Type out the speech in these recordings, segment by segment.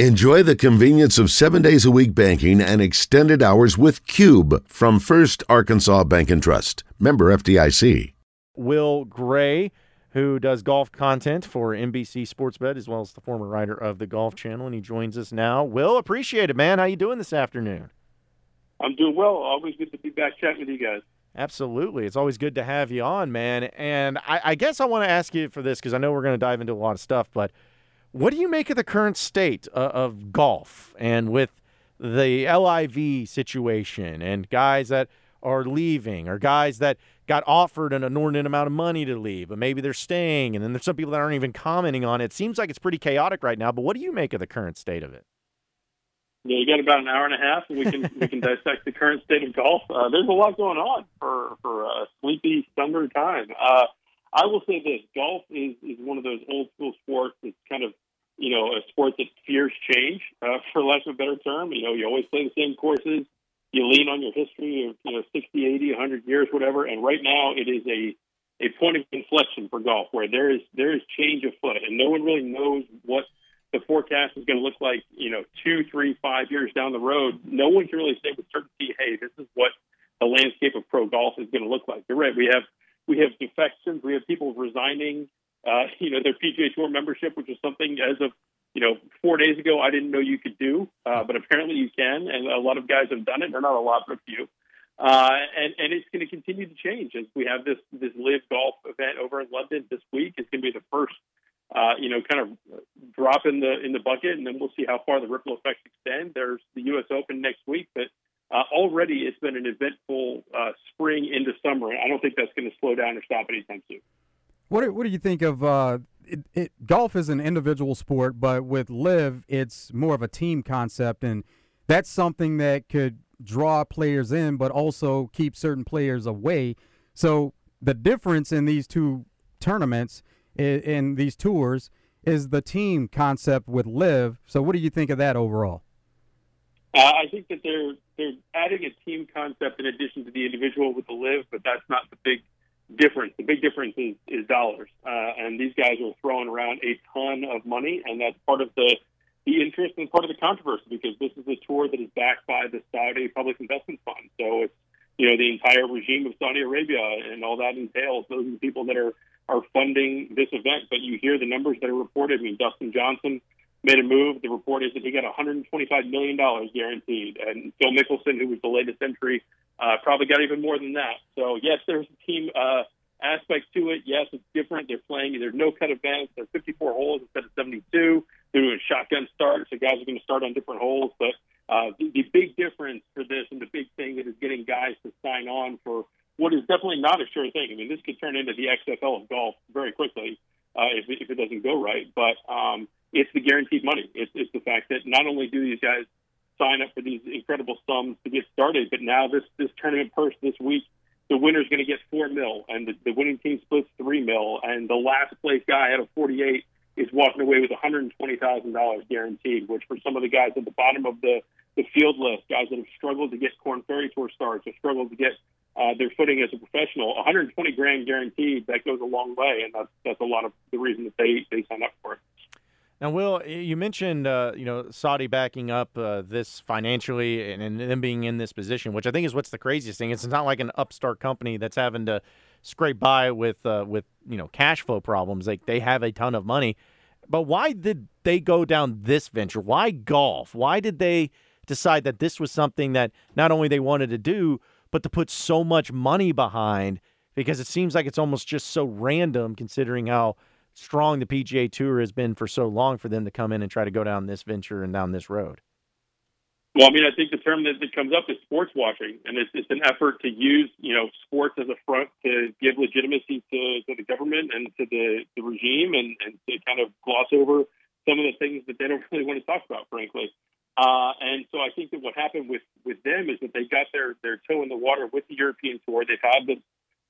Enjoy the convenience of seven days a week banking and extended hours with Cube from First Arkansas Bank and Trust. Member FDIC. Will Gray, who does golf content for NBC Sportsbet, as well as the former writer of the Golf Channel, and he joins us now. Will, appreciate it, man. How you doing this afternoon? I'm doing well. Always good to be back chatting with you guys. Absolutely. It's always good to have you on, man. And I, I guess I want to ask you for this because I know we're going to dive into a lot of stuff, but – what do you make of the current state uh, of golf and with the LIV situation and guys that are leaving or guys that got offered an inordinate amount of money to leave, but maybe they're staying, and then there's some people that aren't even commenting on it. it seems like it's pretty chaotic right now, but what do you make of the current state of it? Yeah, you got about an hour and a half, and we can we can dissect the current state of golf. Uh, there's a lot going on for for a sleepy summer time. Uh, I will say this: golf is is one of those old school sports that's kind of you know, a sport that fears change, uh, for lack of a better term. You know, you always play the same courses. You lean on your history of, you know, 60, 80, 100 years, whatever. And right now it is a, a point of inflection for golf where there is, there is change afoot and no one really knows what the forecast is going to look like, you know, two, three, five years down the road. No one can really say with certainty, hey, this is what the landscape of pro golf is going to look like. You're right. We have, we have defections. We have people resigning uh, you know, their PGA Tour membership, which is something as of you know four days ago I didn't know you could do, uh, but apparently you can, and a lot of guys have done it. They're not a lot, but a few. Uh, and and it's going to continue to change as we have this this LIV golf event over in London this week. It's going to be the first, uh, you know, kind of drop in the in the bucket, and then we'll see how far the ripple effects extend. There's the U.S. Open next week, but uh, already it's been an eventful uh, spring into summer, and I don't think that's going to slow down or stop anytime soon. What do, what do you think of uh, it, it, golf is an individual sport, but with LIV, it's more of a team concept, and that's something that could draw players in, but also keep certain players away. So the difference in these two tournaments, in, in these tours, is the team concept with LIV. So what do you think of that overall? Uh, I think that they're they're adding a team concept in addition to the individual with the LIV, but that's not the big difference. The big difference is, is dollars, uh, and these guys are throwing around a ton of money, and that's part of the the interest and part of the controversy because this is a tour that is backed by the Saudi Public Investment Fund. So it's you know the entire regime of Saudi Arabia and all that entails. Those are the people that are are funding this event. But you hear the numbers that are reported. I mean, Dustin Johnson made a move. The report is that he got 125 million dollars guaranteed, and Phil Mickelson, who was the latest entry uh, probably got even more than that. So yes, there's a team uh, aspect to it. Yes, it's different. They're playing. There's no cut events. There's 54 holes instead of 72. They're doing shotgun starts. So guys are going to start on different holes. But uh, the, the big difference for this and the big thing that is getting guys to sign on for what is definitely not a sure thing. I mean, this could turn into the XFL of golf very quickly uh, if, if it doesn't go right. But um, it's the guaranteed money. It's, it's the fact that not only do these guys sign up for these incredible sums to get started. But now this this tournament purse this week, the winner's going to get four mil, and the, the winning team splits three mil, and the last place guy out of 48 is walking away with $120,000 guaranteed. Which for some of the guys at the bottom of the the field list, guys that have struggled to get Korn Ferry Tour starts or struggled to get uh, their footing as a professional, 120 grand guaranteed. That goes a long way, and that's that's a lot of the reason that they they sign up for it. Now, Will, you mentioned uh, you know Saudi backing up uh, this financially and, and them being in this position, which I think is what's the craziest thing. It's not like an upstart company that's having to scrape by with uh, with you know cash flow problems. Like they have a ton of money, but why did they go down this venture? Why golf? Why did they decide that this was something that not only they wanted to do, but to put so much money behind? Because it seems like it's almost just so random, considering how strong the PGA Tour has been for so long for them to come in and try to go down this venture and down this road? Well, I mean, I think the term that, that comes up is sports washing, and it's, it's an effort to use, you know, sports as a front to give legitimacy to, to the government and to the, the regime, and, and to kind of gloss over some of the things that they don't really want to talk about, frankly. Uh, and so I think that what happened with, with them is that they got their, their toe in the water with the European Tour. They've had the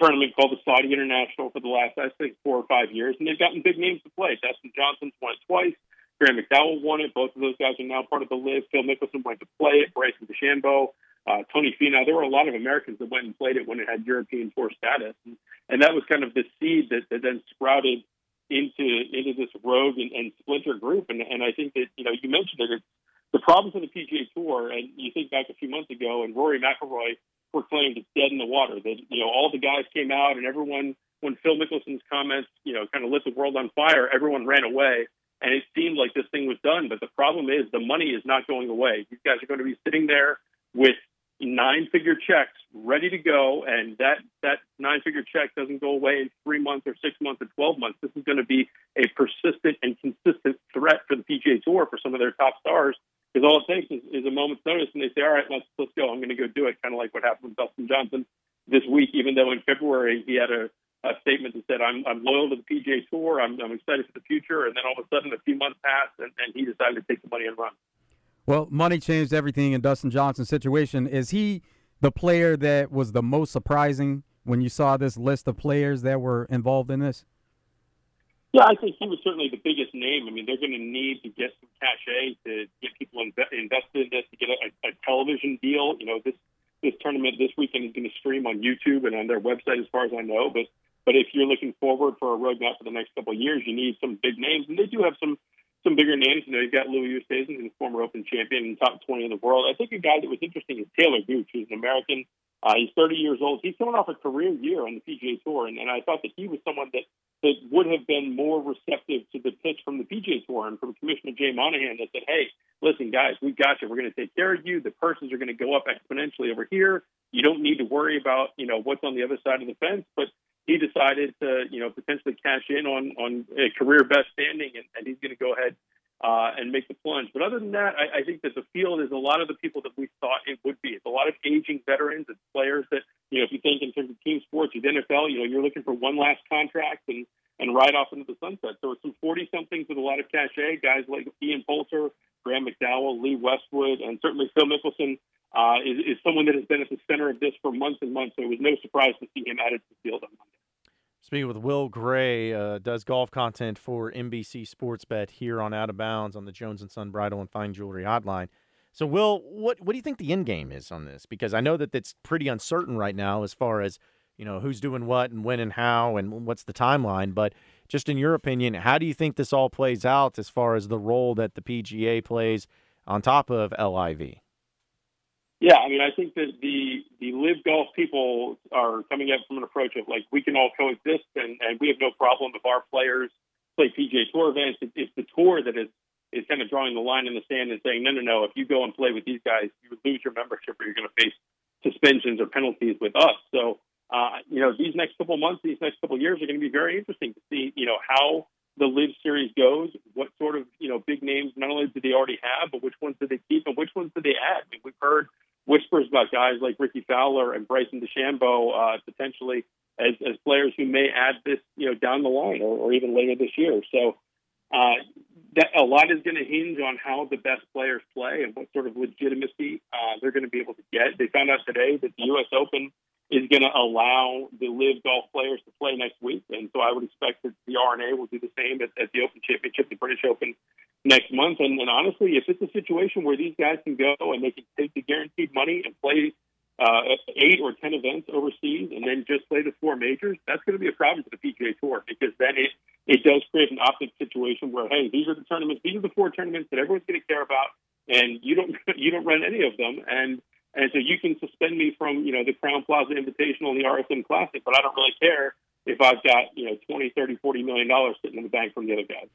tournament called the Saudi International for the last, I think, four or five years, and they've gotten big names to play. Dustin Johnson's won it twice. Graeme McDowell won it. Both of those guys are now part of the LIV. Phil Mickelson went to play it. Bryson DeChambeau, uh, Tony Finau. There were a lot of Americans that went and played it when it had European Tour status, and, and that was kind of the seed that, that then sprouted into into this rogue and, and splinter group. And, and I think that you know you mentioned it. It's the problems on the PGA Tour, and you think back a few months ago, and Rory McIlroy proclaimed it's dead in the water. That you know all the guys came out, and everyone when Phil Mickelson's comments you know kind of lit the world on fire, everyone ran away. And it seemed like this thing was done, but the problem is the money is not going away. These guys are going to be sitting there with nine figure checks ready to go and that that nine figure check doesn't go away in three months or six months or 12 months this is going to be a persistent and consistent threat for the pga tour for some of their top stars because all it takes is, is a moment's notice and they say all right let's let's go i'm going to go do it kind of like what happened with dustin johnson this week even though in february he had a a statement that said, "I'm I'm loyal to the PGA Tour. I'm I'm excited for the future." And then all of a sudden, a few months passed, and, and he decided to take the money and run. Well, money changed everything in Dustin Johnson's situation. Is he the player that was the most surprising when you saw this list of players that were involved in this? Yeah, I think he was certainly the biggest name. I mean, they're going to need to get some cachet to get people inv- invested in this, to get a, a television deal. You know, this this tournament this weekend is going to stream on YouTube and on their website, as far as I know. But but if you're looking forward for a roadmap for the next couple of years, you need some big names, and they do have some some bigger names. You know, you've got Louis Oosthuizen, who's a former Open champion and top 20 in the world. I think a guy that was interesting is Talor Gooch, who's an American. Uh, he's 30 years old. He's coming off a career year on the PGA Tour, and, and I thought that he was someone that, that would have been more receptive to the pitch from the PGA Tour and from Commissioner Jay Monahan that said, hey, listen, guys, we got you. We're going to take care of you. The purses are going to go up exponentially over here. You don't need to worry about, you know, what's on the other side of the fence. But he decided to, you know, potentially cash in on on a career best standing, and, and he's going to go ahead uh, and make the plunge. But other than that, I, I think that the field is a lot of the people that we thought it would be. It's a lot of aging veterans. It's players that, you know, if you think in terms of team sports, with NFL, you know, you're looking for one last contract and and ride off into the sunset. So it's some 40 somethings with a lot of cachet, guys like Ian Poulter, Graeme McDowell, Lee Westwood, and certainly Phil Mickelson uh, is, is someone that has been at the center of this for months and months. So it was no surprise to see him added to the field on Monday. Speaking with Will Gray, uh, does golf content for NBC Sports Bet here on Out of Bounds on the Jones and Son Bridal and Fine Jewelry Hotline. So, Will, what what do you think the end game is on this? Because I know that it's pretty uncertain right now as far as you know who's doing what and when and how and what's the timeline. But just in your opinion, how do you think this all plays out as far as the role that the PGA plays on top of LIV? Yeah, I mean, I think that the the LIV golf people are coming up from an approach of like we can all coexist, and, and we have no problem if our players play PGA Tour events. It's the tour that is is kind of drawing the line in the sand and saying, no, no, no. If you go and play with these guys, you lose your membership, or you're going to face suspensions or penalties with us. So, uh, you know, these next couple months, these next couple years are going to be very interesting to see, you know, how the LIV series goes, what sort of you know big names not only do they already have, but which ones do they keep and which ones do they add? I mean, we've heard whispers about guys like Rickie Fowler and Bryson DeChambeau uh, potentially as, as players who may add this, you know, down the line or, or even later this year. So uh, that a lot is going to hinge on how the best players play and what sort of legitimacy uh, they're going to be able to get. They found out today that the U.S. Open is going to allow the LIV golf players to play next week, and so I would expect that the R&A will do the same at, at the Open Championship, the British Open next month. And, and honestly, if it's a situation where these guys can go and they can take the guaranteed money and play uh, eight or ten events overseas and then just play the four majors, that's going to be a problem for the PGA Tour because then it it does create an optic situation where hey, these are the tournaments, these are the four tournaments that everyone's going to care about, and you don't you don't run any of them, and and so you can suspend me from you know the Crowne Plaza Invitational and the RSM Classic, but I don't really care if I've got you know twenty, thirty, forty million dollars sitting in the bank from the other guys.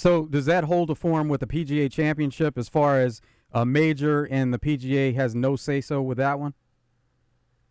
So does that hold a form with the PGA Championship as far as a major and the PGA has no say so with that one?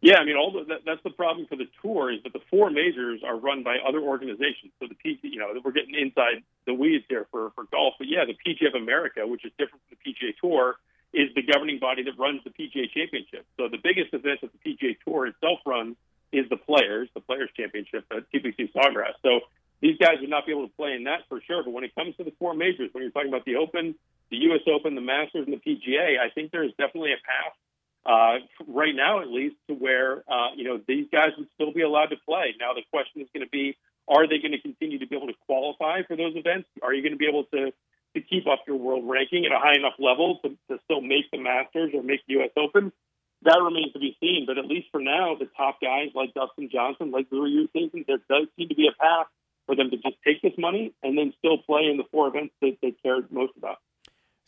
Yeah, I mean, all the, that, that's the problem for the tour is that the four majors are run by other organizations. So the PG, you know, we're getting inside the weeds here for for golf, but yeah, the PGA of America, which is different from the PGA Tour, is the governing body that runs the PGA Championship. So the biggest event that the PGA Tour itself runs is the Players, the Players Championship at TPC Sawgrass. So these guys would not be able to play in that for sure. But when it comes to the four majors, when you're talking about the Open, the U.S. Open, the Masters, and the PGA, I think there is definitely a path uh, right now, at least, to where uh, you know these guys would still be allowed to play. Now the question is going to be: Are they going to continue to be able to qualify for those events? Are you going to be able to to keep up your world ranking at a high enough level to, to still make the Masters or make the U.S. Open? That remains to be seen. But at least for now, the top guys like Dustin Johnson, like Louis Oosthuizen, there does seem to be a path for them to just take this money and then still play in the four events that they cared most about.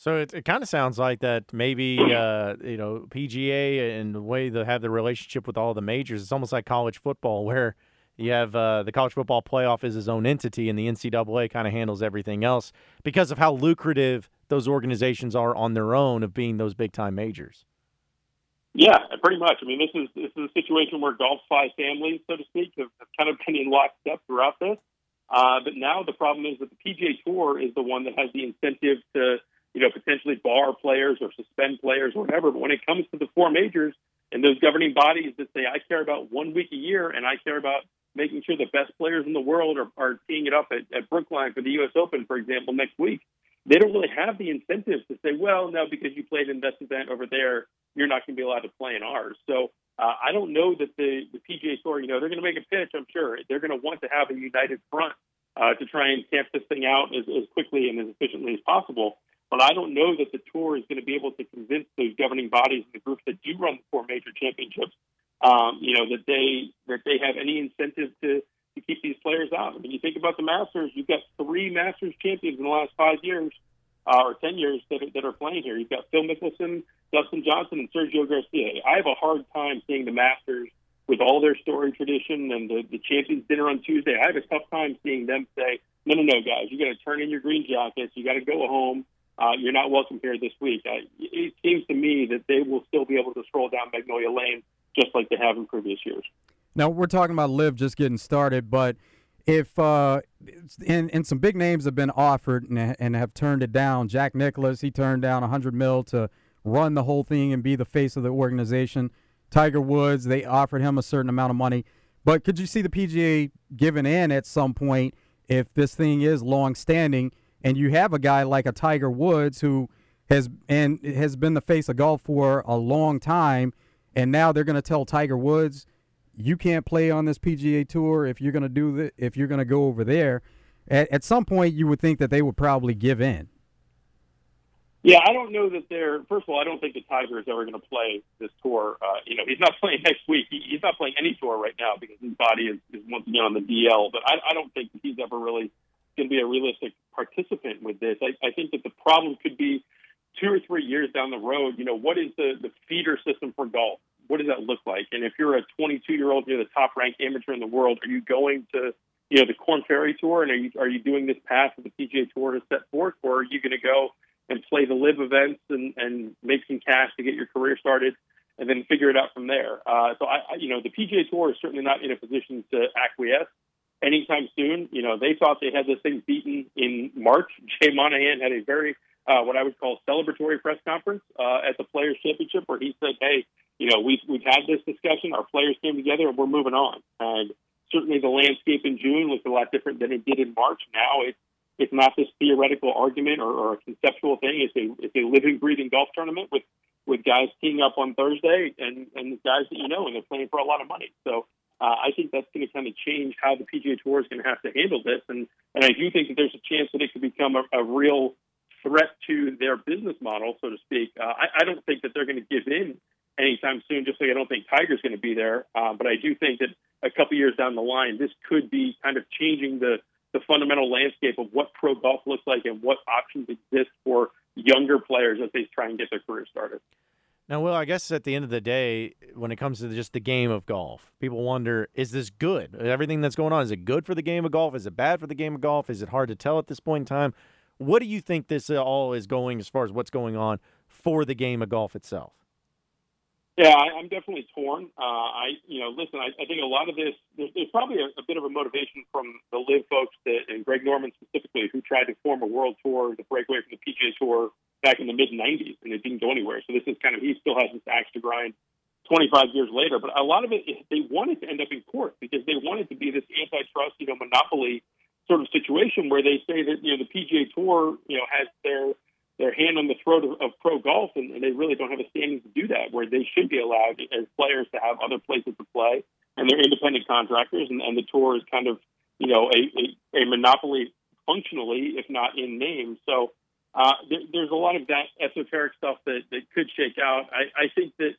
So it, it kind of sounds like that maybe uh, you know PGA and the way they have the relationship with all the majors. It's almost like college football, where you have uh, the college football playoff is its own entity, and the NCAA kind of handles everything else because of how lucrative those organizations are on their own of being those big time majors. Yeah, pretty much. I mean, this is this is a situation where golf five families, so to speak, have, have kind of been in lockstep throughout this. Uh, but now the problem is that the PGA Tour is the one that has the incentive to, you know, potentially bar players or suspend players or whatever. But when it comes to the four majors and those governing bodies that say, I care about one week a year and I care about making sure the best players in the world are, are teeing it up at, at Brookline for the U.S. Open, for example, next week, they don't really have the incentive to say, well, no, because you played in this event over there, you're not going to be allowed to play in ours. So uh, I don't know that the, the PGA Tour, you know, they're going to make a pitch, I'm sure. They're going to want to have a united front uh, to try and stamp this thing out as, as quickly and as efficiently as possible. But I don't know that the tour is going to be able to convince those governing bodies and the groups that do run the four major championships, um, you know, that they that they have any incentive to to keep these players out. I mean, you think about the Masters, you've got three Masters champions in the last five years uh, or 10 years that are, that are playing here. You've got Phil Mickelson, Dustin Johnson, and Sergio Garcia. I have a hard time seeing the Masters with all their story tradition and the, the Champions Dinner on Tuesday. I have a tough time seeing them say, no, no, no, guys, you got to turn in your green jackets. You got to go home. Uh, you're not welcome here this week. I, it seems to me that they will still be able to stroll down Magnolia Lane just like they have in previous years. Now we're talking about LIV just getting started, but if uh, and, and some big names have been offered and, and have turned it down. Jack Nicklaus, he turned down 100 mil to run the whole thing and be the face of the organization. Tiger Woods, they offered him a certain amount of money. But could you see the PGA giving in at some point if this thing is long standing and you have a guy like a Tiger Woods who has and has been the face of golf for a long time and now they're going to tell Tiger Woods you can't play on this PGA tour if you're going to do the, if you're going to go over there. At, at some point, you would think that they would probably give in. Yeah, I don't know that they're. First of all, I don't think the Tiger is ever going to play this tour. Uh, you know, he's not playing next week. He, he's not playing any tour right now because his body is, is once again on the DL. But I, I don't think he's ever really going to be a realistic participant with this. I, I think that the problem could be two or three years down the road. You know, what is the the feeder system for golf? what does that look like? And if you're a 22 year old, you're the top ranked amateur in the world, are you going to, you know, the Korn Ferry Tour, and are you are you doing this path that the PGA Tour has set forth, or are you going to go and play the LIV events and and make some cash to get your career started, and then figure it out from there? Uh, so I, I, you know, the PGA Tour is certainly not in a position to acquiesce anytime soon. You know, they thought they had this thing beaten in March. Jay Monahan had a very uh, what I would call celebratory press conference uh, at the Players Championship, where he said, "Hey, you know, we've we've had this discussion. Our players came together, and we're moving on." And certainly, the landscape in June looks a lot different than it did in March. Now it's it's not this theoretical argument or, or a conceptual thing. It's a it's a living, breathing golf tournament with with guys teeing up on Thursday and and guys that you know, and they're playing for a lot of money. So. Uh, I think that's going to kind of change how the PGA Tour is going to have to handle this, and and I do think that there's a chance that it could become a, a real threat to their business model, so to speak. Uh, I, I don't think that they're going to give in anytime soon, just like I don't think Tiger's going to be there. Uh, but I do think that a couple years down the line, this could be kind of changing the, the fundamental landscape of what pro golf looks like and what options exist for younger players as they try and get their career started. Now, well, I guess at the end of the day, when it comes to just the game of golf, people wonder: Is this good? Everything that's going on is it good for the game of golf? Is it bad for the game of golf? Is it hard to tell at this point in time? What do you think this uh, all is going as far as what's going on for the game of golf itself? Yeah, I, I'm definitely torn. Uh, I, you know, listen, I, I think a lot of this, there's, there's probably a, a bit of a motivation from the LIV folks that, and Greg Norman specifically, who tried to form a world tour to break away from the PGA Tour back in the mid 90s, and it didn't go anywhere. So this is kind of, he still has this axe to grind 25 years later. But a lot of it, they wanted to end up in court because they wanted to be this antitrust, you know, monopoly sort of situation where they say that you know the PGA Tour you know has their their hand on the throat of, of pro golf, and, and they really don't have a standing to do that. Where they should be allowed as players to have other places to play, and they're independent contractors, and, and the tour is kind of you know a, a, a monopoly functionally, if not in name. So uh, there, there's a lot of that esoteric stuff that, that could shake out. I, I think that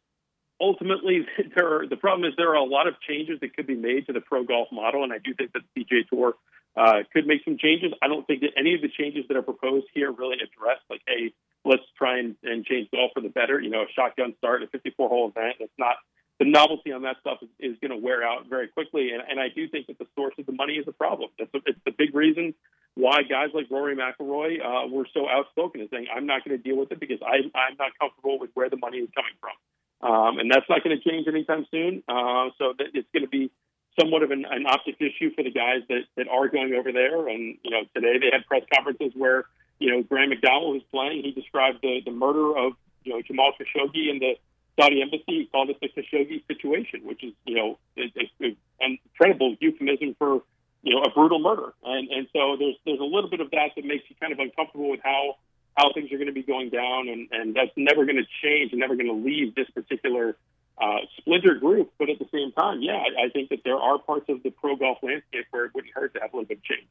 ultimately, there are, the problem is there are a lot of changes that could be made to the pro golf model, and I do think that the PGA Tour uh, could make some changes. I don't think that any of the changes that are proposed here really address like, hey, let's try and, and change golf for the better. You know, a shotgun start, a 54 hole event. It's not the novelty on that stuff is, is going to wear out very quickly, and, and I do think that the source of the money is a problem. It's, a, it's the big reason why guys like Rory McIlroy uh, were so outspoken and saying, "I'm not going to deal with it because I, I'm not comfortable with where the money is coming from." Um, and that's not going to change anytime soon. Uh, so it's going to be somewhat of an, an optic issue for the guys that, that are going over there. And, you know, today they had press conferences where, you know, Graeme McDowell was playing. He described the, the murder of, you know, Jamal Khashoggi in the Saudi embassy. He called it the Khashoggi situation, which is, you know, an incredible euphemism for, you know, a brutal murder. And, and so there's, there's a little bit of that that makes you kind of uncomfortable with how, how things are going to be going down. And, and that's never going to change and never going to leave this particular uh, splinter group. But at the same time, yeah, I, I think that there are parts of the pro golf landscape where it wouldn't hurt to have a little bit of change.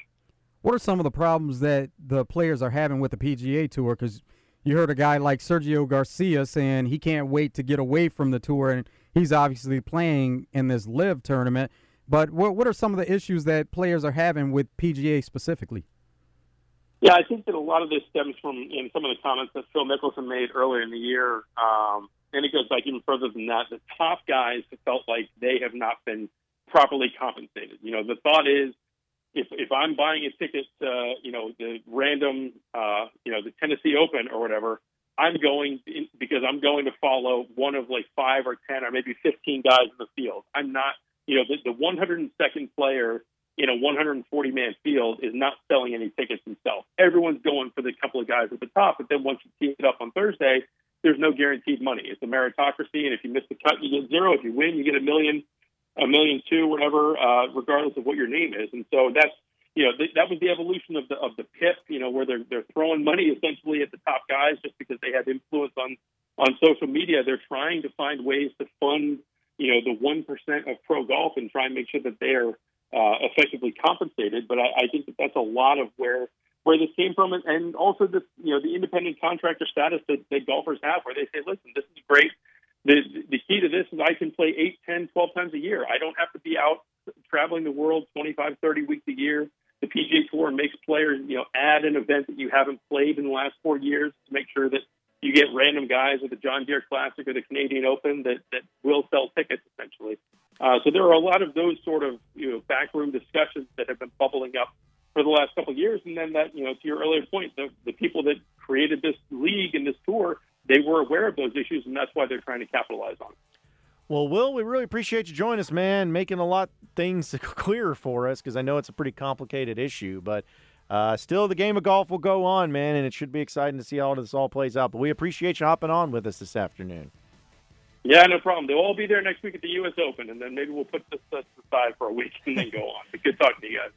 What are some of the problems that the players are having with the PGA Tour? Because you heard a guy like Sergio Garcia saying he can't wait to get away from the tour, and he's obviously playing in this LIV tournament. But what what are some of the issues that players are having with PGA specifically? Yeah, I think that a lot of this stems from in some of the comments that Phil Mickelson made earlier in the year. Um, and it goes back even further than that. The top guys felt like they have not been properly compensated. You know, the thought is if if I'm buying a ticket to you know the random uh, you know the Tennessee Open or whatever, I'm going in, because I'm going to follow one of like five or ten or maybe 15 guys in the field. I'm not you know the, the 102nd player in a 140 man field is not selling any tickets himself. Everyone's going for the couple of guys at the top, but then once you see it up on Thursday, there's no guaranteed money. It's a meritocracy, and if you miss the cut, you get zero. If you win, you get a million, a million two, whatever, uh, regardless of what your name is. And so that's you know th- that was the evolution of the of the PIP. You know where they're they're throwing money essentially at the top guys just because they have influence on on social media. They're trying to find ways to fund you know the one percent of pro golf and try and make sure that they're uh, effectively compensated. But I, I think that that's a lot of where where this came from, and also this, you know, the independent contractor status that, that golfers have, where they say, listen, this is great. The, the key to this is I can play 8, 10, 12 times a year. I don't have to be out traveling the world 25, 30 weeks a year. The PGA Tour makes players, you know, add an event that you haven't played in the last four years to make sure that you get random guys at the John Deere Classic or the Canadian Open that, that will sell tickets, essentially. Uh, so there are a lot of those sort of, you know, backroom discussions that have been bubbling up for the last couple of years. And then that, you know, to your earlier point, the, the people that created this league and this tour, they were aware of those issues, and that's why they're trying to capitalize on it. Well, Will, we really appreciate you joining us, man, making a lot things clearer for us because I know it's a pretty complicated issue, but uh, still the game of golf will go on, man, and it should be exciting to see how this all plays out. But we appreciate you hopping on with us this afternoon. Yeah, no problem. They'll all be there next week at the U.S. Open, and then maybe we'll put this aside for a week and then go on. But good talking to you guys.